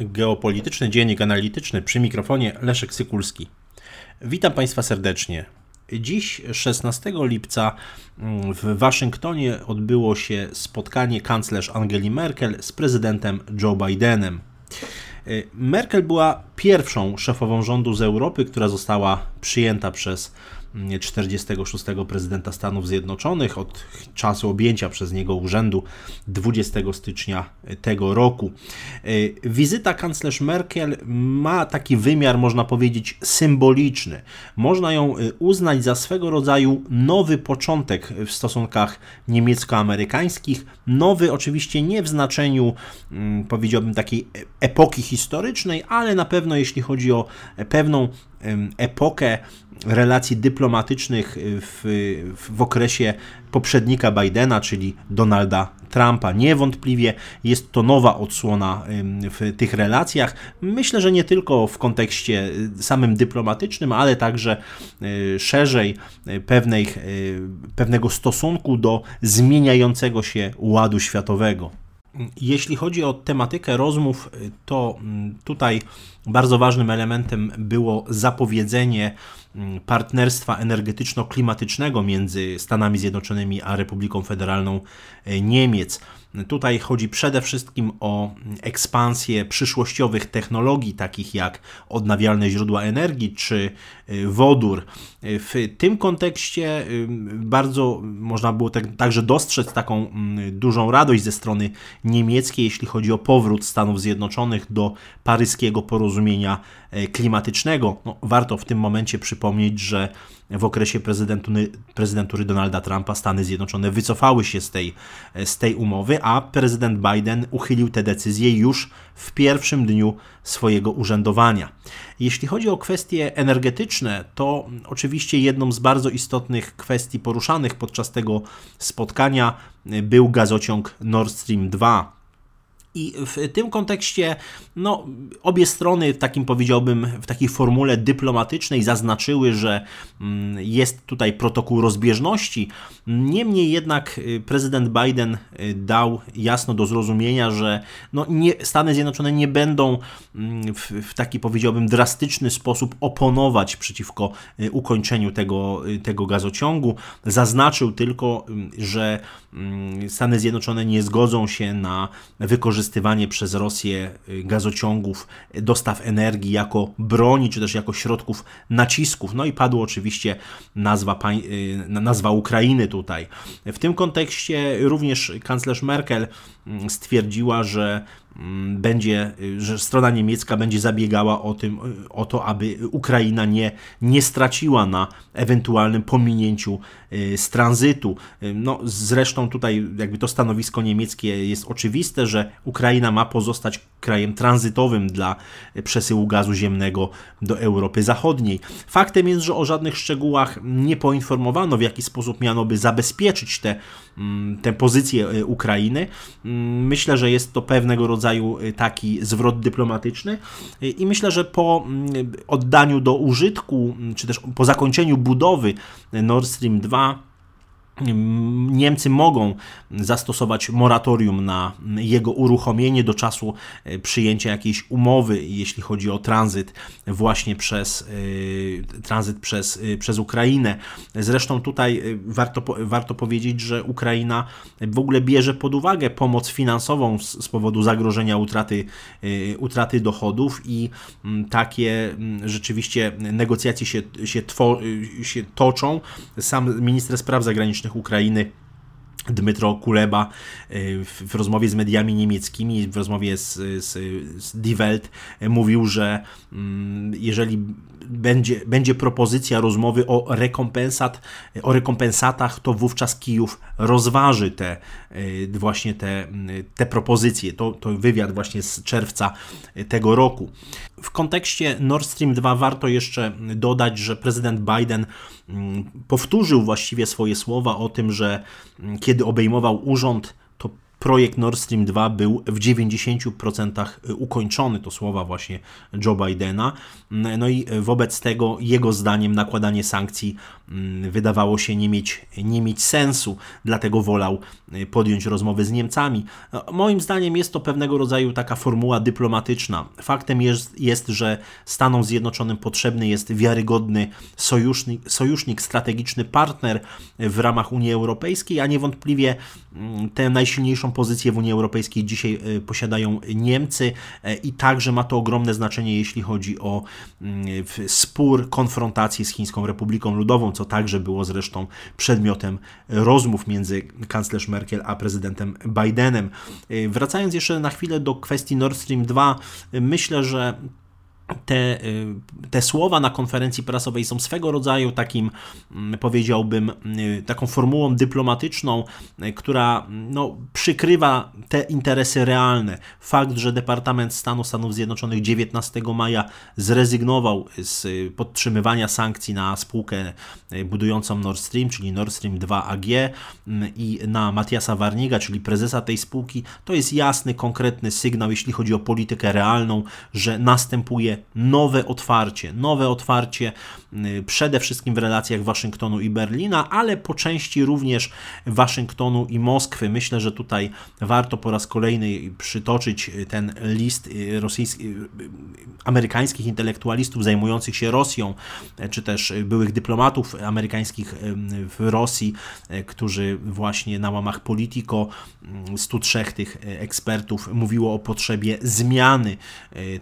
Geopolityczny Dziennik Analityczny przy mikrofonie Leszek Sykulski. Witam Państwa serdecznie. Dziś, 16 lipca, w Waszyngtonie odbyło się spotkanie kanclerz Angeli Merkel z prezydentem Joe Bidenem. Merkel była pierwszą szefową rządu z Europy, która została przyjęta przez 46. prezydenta Stanów Zjednoczonych od czasu objęcia przez niego urzędu 20 stycznia tego roku. E, wizyta kanclerz Merkel ma taki wymiar, można powiedzieć, symboliczny. Można ją e, uznać za swego rodzaju nowy początek w stosunkach niemiecko-amerykańskich. Nowy oczywiście nie w znaczeniu, mm, powiedziałbym, takiej epoki historycznej, ale na pewno jeśli chodzi o pewną epokę relacji dyplomatycznych w, w okresie poprzednika Bidena, czyli Donalda Trumpa. Niewątpliwie jest to nowa odsłona w tych relacjach. Myślę, że nie tylko w kontekście y, samym dyplomatycznym, ale także y, szerzej y, pewnej, pewnego stosunku do zmieniającego się ładu światowego. Jeśli chodzi o tematykę rozmów, to mm, tutaj bardzo ważnym elementem było zapowiedzenie partnerstwa energetyczno-klimatycznego między Stanami Zjednoczonymi a Republiką Federalną e, Niemiec. Tutaj chodzi przede wszystkim o ekspansję przyszłościowych technologii, takich jak odnawialne źródła energii czy y, wodór. W tym kontekście y, bardzo można było tak, także dostrzec taką mm, dużą radość ze strony niemieckiej, jeśli chodzi o powrót Stanów Zjednoczonych do paryskiego porozumienia e, klimatycznego. No, warto w tym momencie przypomnieć, że w okresie prezydentury Donalda Trumpa Stany Zjednoczone wycofały się z tej, z tej umowy, a prezydent Biden uchylił tę decyzję już w pierwszym dniu swojego urzędowania. Jeśli chodzi o kwestie energetyczne, to oczywiście jedną z bardzo istotnych kwestii poruszanych podczas tego spotkania był gazociąg Nord Stream 2 i w tym kontekście no, obie strony w takim powiedziałbym, w takiej formule dyplomatycznej zaznaczyły, że mm, jest tutaj protokół rozbieżności. Niemniej jednak y, prezydent Biden y, dał jasno do zrozumienia, że no, nie, Stany Zjednoczone nie będą mm, w, w taki powiedziałbym drastyczny sposób oponować przeciwko y, ukończeniu tego, tego gazociągu. Zaznaczył tylko, że mm, Stany Zjednoczone nie zgodzą się na wykorzystanie wykorzystywanie przez Rosję y, gazociągów, dostaw energii jako broni, czy też jako środków nacisków. No i padła oczywiście nazwa, y, nazwa Ukrainy tutaj. W tym kontekście również kanclerz Merkel mm, stwierdziła, że będzie, y, że strona niemiecka będzie zabiegała o, tym, y, o to, aby Ukraina nie, nie straciła na ewentualnym pominięciu y, z tranzytu. No, zresztą tutaj jakby to stanowisko niemieckie jest oczywiste, że Ukraina ma pozostać krajem tranzytowym dla przesyłu gazu ziemnego do Europy Zachodniej. Faktem jest, że o żadnych szczegółach nie poinformowano, w jaki sposób miano by zabezpieczyć tę te, mm, te pozycję Ukrainy. Mm, myślę, że jest to pewnego rodzaju rodzaju y, taki zwrot dyplomatyczny. Y, i myślę, że po mm, oddaniu do użytku, mm, czy też po zakończeniu budowy Nord Stream 2 Niemcy mogą zastosować moratorium na jego uruchomienie do czasu e, przyjęcia jakiejś umowy, jeśli chodzi o tranzyt właśnie przez e, tranzyt przez, e, przez Ukrainę. Zresztą tutaj warto, warto powiedzieć, że Ukraina w ogóle bierze pod uwagę pomoc finansową z, z powodu zagrożenia utraty, utraty dochodów i takie rzeczywiście negocjacje się, się, się toczą. Sam minister spraw zagranicznych Ukrainy Dmytro Kuleba y, w rozmowie z mediami niemieckimi, w rozmowie z, z, z Die Welt y, mówił, że mm, jeżeli będzie, będzie propozycja rozmowy o, rekompensat, o rekompensatach, to wówczas Kijów rozważy te y, właśnie te, te propozycje. To, to wywiad właśnie z czerwca tego roku. W kontekście Nord Stream 2 warto jeszcze dodać, że prezydent Biden mm, powtórzył właściwie swoje słowa o tym, że mm, kiedy obejmował urząd, projekt Nord Stream 2 był w 90% ukończony, to słowa właśnie Joe Bidena. No i wobec tego jego zdaniem nakładanie sankcji mm, wydawało się nie mieć, nie mieć sensu, dlatego wolał podjąć rozmowy z Niemcami. No, moim zdaniem jest to pewnego rodzaju taka formuła dyplomatyczna. Faktem jest, jest że Stanom Zjednoczonym potrzebny jest wiarygodny sojusznik, sojusznik, strategiczny partner w ramach Unii Europejskiej, a niewątpliwie mm, tę najsilniejszą pozycję w Unii Europejskiej dzisiaj e, posiadają Niemcy e, i także ma to ogromne znaczenie, jeśli chodzi o mm, spór, konfrontację z Chińską Republiką Ludową, co także było zresztą przedmiotem rozmów między kanclerz Merkel a prezydentem Bidenem. E, wracając jeszcze na chwilę do kwestii Nord Stream 2, myślę, że te, y, te słowa na konferencji prasowej są swego rodzaju takim, mm, powiedziałbym, y, taką formułą dyplomatyczną, y, która no, przykrywa te interesy realne. Fakt, że Departament Stanu Stanów Zjednoczonych 19 maja zrezygnował z podtrzymywania sankcji na spółkę budującą Nord Stream, czyli Nord Stream 2 AG i na Matiasa Warniga, czyli prezesa tej spółki, to jest jasny, konkretny sygnał, jeśli chodzi o politykę realną, że następuje nowe otwarcie, nowe otwarcie y, przede wszystkim w relacjach Waszyngtonu i Berlina, ale po części również Waszyngtonu i Moskwy. Myślę, że tutaj warto po raz kolejny przytoczyć ten list y, y, amerykańskich intelektualistów zajmujących się Rosją, czy też byłych dyplomatów amerykańskich w Rosji, którzy właśnie na łamach Politico 103 tych ekspertów mówiło o potrzebie zmiany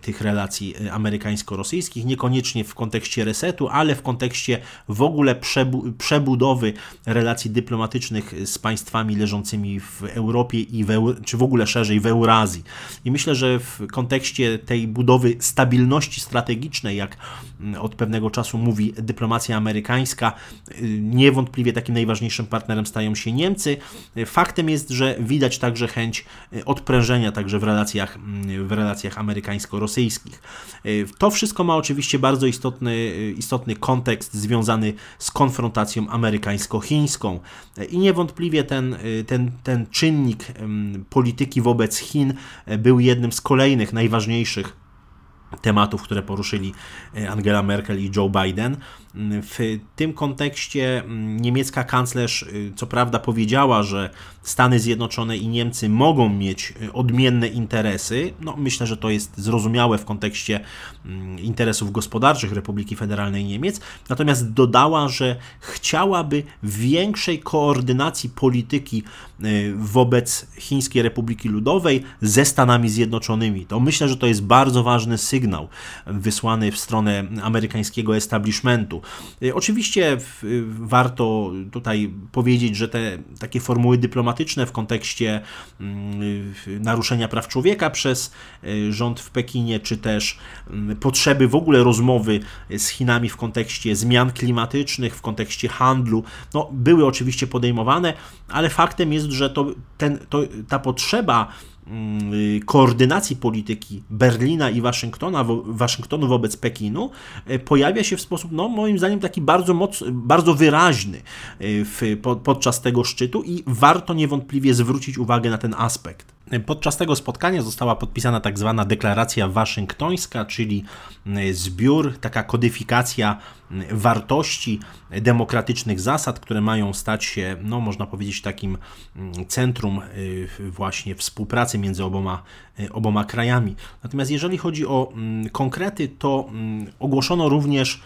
tych relacji amerykańskich amerykańsko-rosyjskich, niekoniecznie w kontekście resetu, ale w kontekście w ogóle przebu przebudowy relacji dyplomatycznych z państwami leżącymi w Europie i w, czy w ogóle szerzej w Eurazji. I myślę, że w kontekście tej budowy stabilności strategicznej, jak mm, od pewnego czasu mówi dyplomacja amerykańska, y, niewątpliwie takim najważniejszym partnerem stają się Niemcy. Faktem jest, że widać także chęć y, odprężenia także w relacjach, mm, w relacjach amerykańsko-rosyjskich. Y, to wszystko ma oczywiście bardzo istotny, istotny kontekst związany z konfrontacją amerykańsko-chińską i niewątpliwie ten, ten, ten czynnik polityki wobec Chin był jednym z kolejnych najważniejszych tematów, które poruszyli Angela Merkel i Joe Biden. W tym kontekście mm, niemiecka kanclerz y, co prawda powiedziała, że Stany Zjednoczone i Niemcy mogą mieć y, odmienne interesy. No, myślę, że to jest zrozumiałe w kontekście mm, interesów gospodarczych Republiki Federalnej Niemiec. Natomiast dodała, że chciałaby większej koordynacji polityki y, wobec Chińskiej Republiki Ludowej ze Stanami Zjednoczonymi. To myślę, że to jest bardzo ważny sygnał wysłany w stronę amerykańskiego establishmentu. Y, oczywiście warto tutaj powiedzieć, że te takie formuły dyplomatyczne w kontekście mm, naruszenia praw człowieka przez y, rząd w Pekinie, czy też mm, potrzeby w ogóle rozmowy z Chinami w kontekście zmian klimatycznych, w kontekście handlu, no, były oczywiście podejmowane, ale faktem jest, że to, ten, to, ta potrzeba y, koordynacji polityki Berlina i Waszyngtona, Waszyngtonu wobec Pekinu y, pojawia się w sposób, no, moim zdaniem, taki bardzo, moc, bardzo wyraźny y, w, podczas tego szczytu i warto niewątpliwie zwrócić uwagę na ten aspekt. Podczas tego spotkania została podpisana tak zwana deklaracja waszyngtońska, czyli zbiór, taka kodyfikacja wartości, demokratycznych zasad, które mają stać się, no można powiedzieć, takim centrum właśnie współpracy między oboma, oboma krajami. Natomiast jeżeli chodzi o konkrety, to ogłoszono również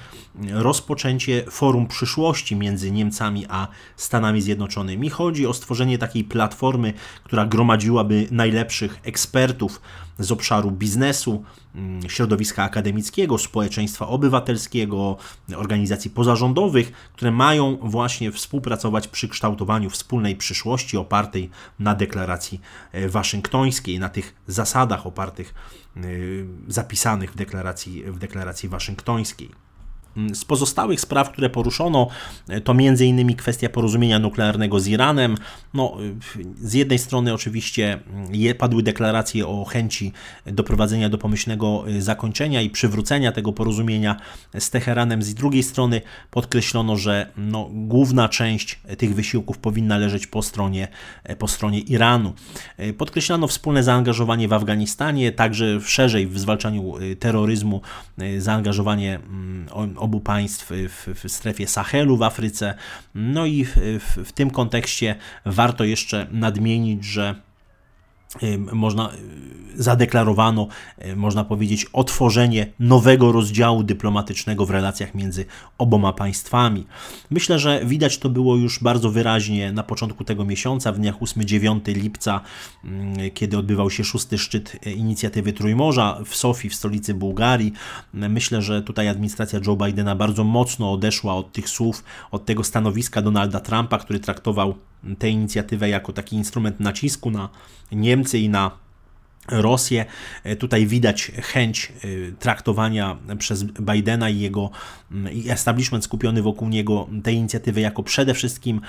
rozpoczęcie forum przyszłości między Niemcami a Stanami Zjednoczonymi. Chodzi o stworzenie takiej platformy, która gromadziłaby najlepszych ekspertów z obszaru biznesu, mm, środowiska akademickiego, społeczeństwa obywatelskiego, organizacji pozarządowych, które mają właśnie współpracować przy kształtowaniu wspólnej przyszłości opartej na deklaracji e, waszyngtońskiej, na tych zasadach opartych, e, zapisanych w deklaracji, w deklaracji waszyngtońskiej. Mm, z pozostałych spraw, które poruszono, e, to m.in. kwestia porozumienia nuklearnego z Iranem. No, z jednej strony oczywiście mm, padły deklaracje o chęci doprowadzenia do pomyślnego e, zakończenia i przywrócenia tego porozumienia z Teheranem. Z drugiej strony podkreślono, że no, główna część tych wysiłków powinna leżeć po stronie, e, po stronie Iranu. Podkreślano wspólne zaangażowanie w Afganistanie, także szerzej w zwalczaniu terroryzmu, zaangażowanie mm, obu państw w, w strefie Sahelu w Afryce. No i w, w, w tym kontekście warto jeszcze nadmienić, że można zadeklarowano, można powiedzieć, otworzenie nowego rozdziału dyplomatycznego w relacjach między oboma państwami. Myślę, że widać to było już bardzo wyraźnie na początku tego miesiąca, w dniach 8-9 lipca, kiedy odbywał się szósty szczyt inicjatywy Trójmorza w Sofii, w stolicy Bułgarii. Myślę, że tutaj administracja Joe Bidena bardzo mocno odeszła od tych słów, od tego stanowiska Donalda Trumpa, który traktował tę inicjatywę jako taki instrument nacisku na Niemcy i na Rosję. E, tutaj widać chęć e, traktowania przez Bidena i jego mm, establishment skupiony wokół niego tej inicjatywy jako przede wszystkim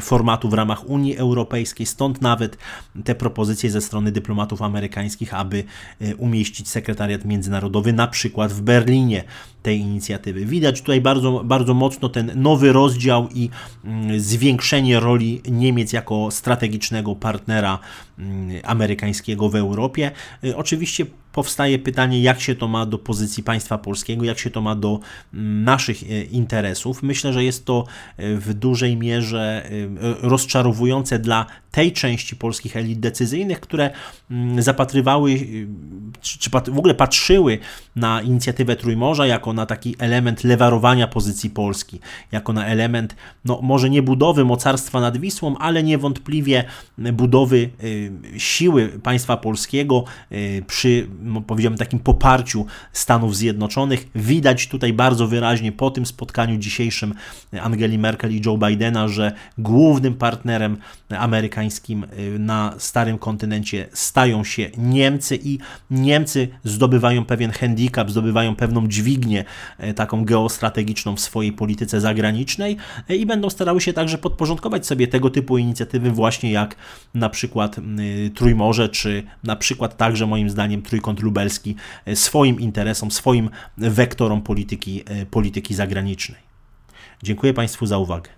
formatu w ramach Unii Europejskiej. Stąd nawet te propozycje ze strony dyplomatów amerykańskich, aby e, umieścić sekretariat międzynarodowy na przykład w Berlinie tej inicjatywy. Widać tutaj bardzo, bardzo mocno ten nowy rozdział i mm, zwiększenie roli Niemiec jako strategicznego partnera mm, amerykańskiego w Europie. Y, oczywiście powstaje pytanie, jak się to ma do pozycji państwa polskiego, jak się to ma do mm, naszych e, interesów. Myślę, że jest to e, w dużej mierze rozczarowujące dla tej części polskich elit decyzyjnych, które mm, zapatrywały, czy w ogóle patrzyły na inicjatywę Trójmorza jako na taki element lewarowania pozycji Polski, jako na element, no może nie budowy mocarstwa nad Wisłą, ale niewątpliwie budowy siły państwa polskiego przy powiedziałbym, takim poparciu Stanów Zjednoczonych. Widać tutaj bardzo wyraźnie po tym spotkaniu dzisiejszym Angeli Merkel i Joe Bidena, że głównym partnerem amerykańskim y, na starym kontynencie stają się Niemcy i Niemcy zdobywają pewien handicap, zdobywają pewną dźwignię y, taką geostrategiczną w swojej polityce zagranicznej y, i będą starały się także podporządkować sobie tego typu inicjatywy właśnie jak na przykład Trójmorze, czy na przykład także moim zdaniem Trójkąt lubelski swoim interesom, swoim wektorom polityki, polityki zagranicznej. Dziękuję Państwu za uwagę.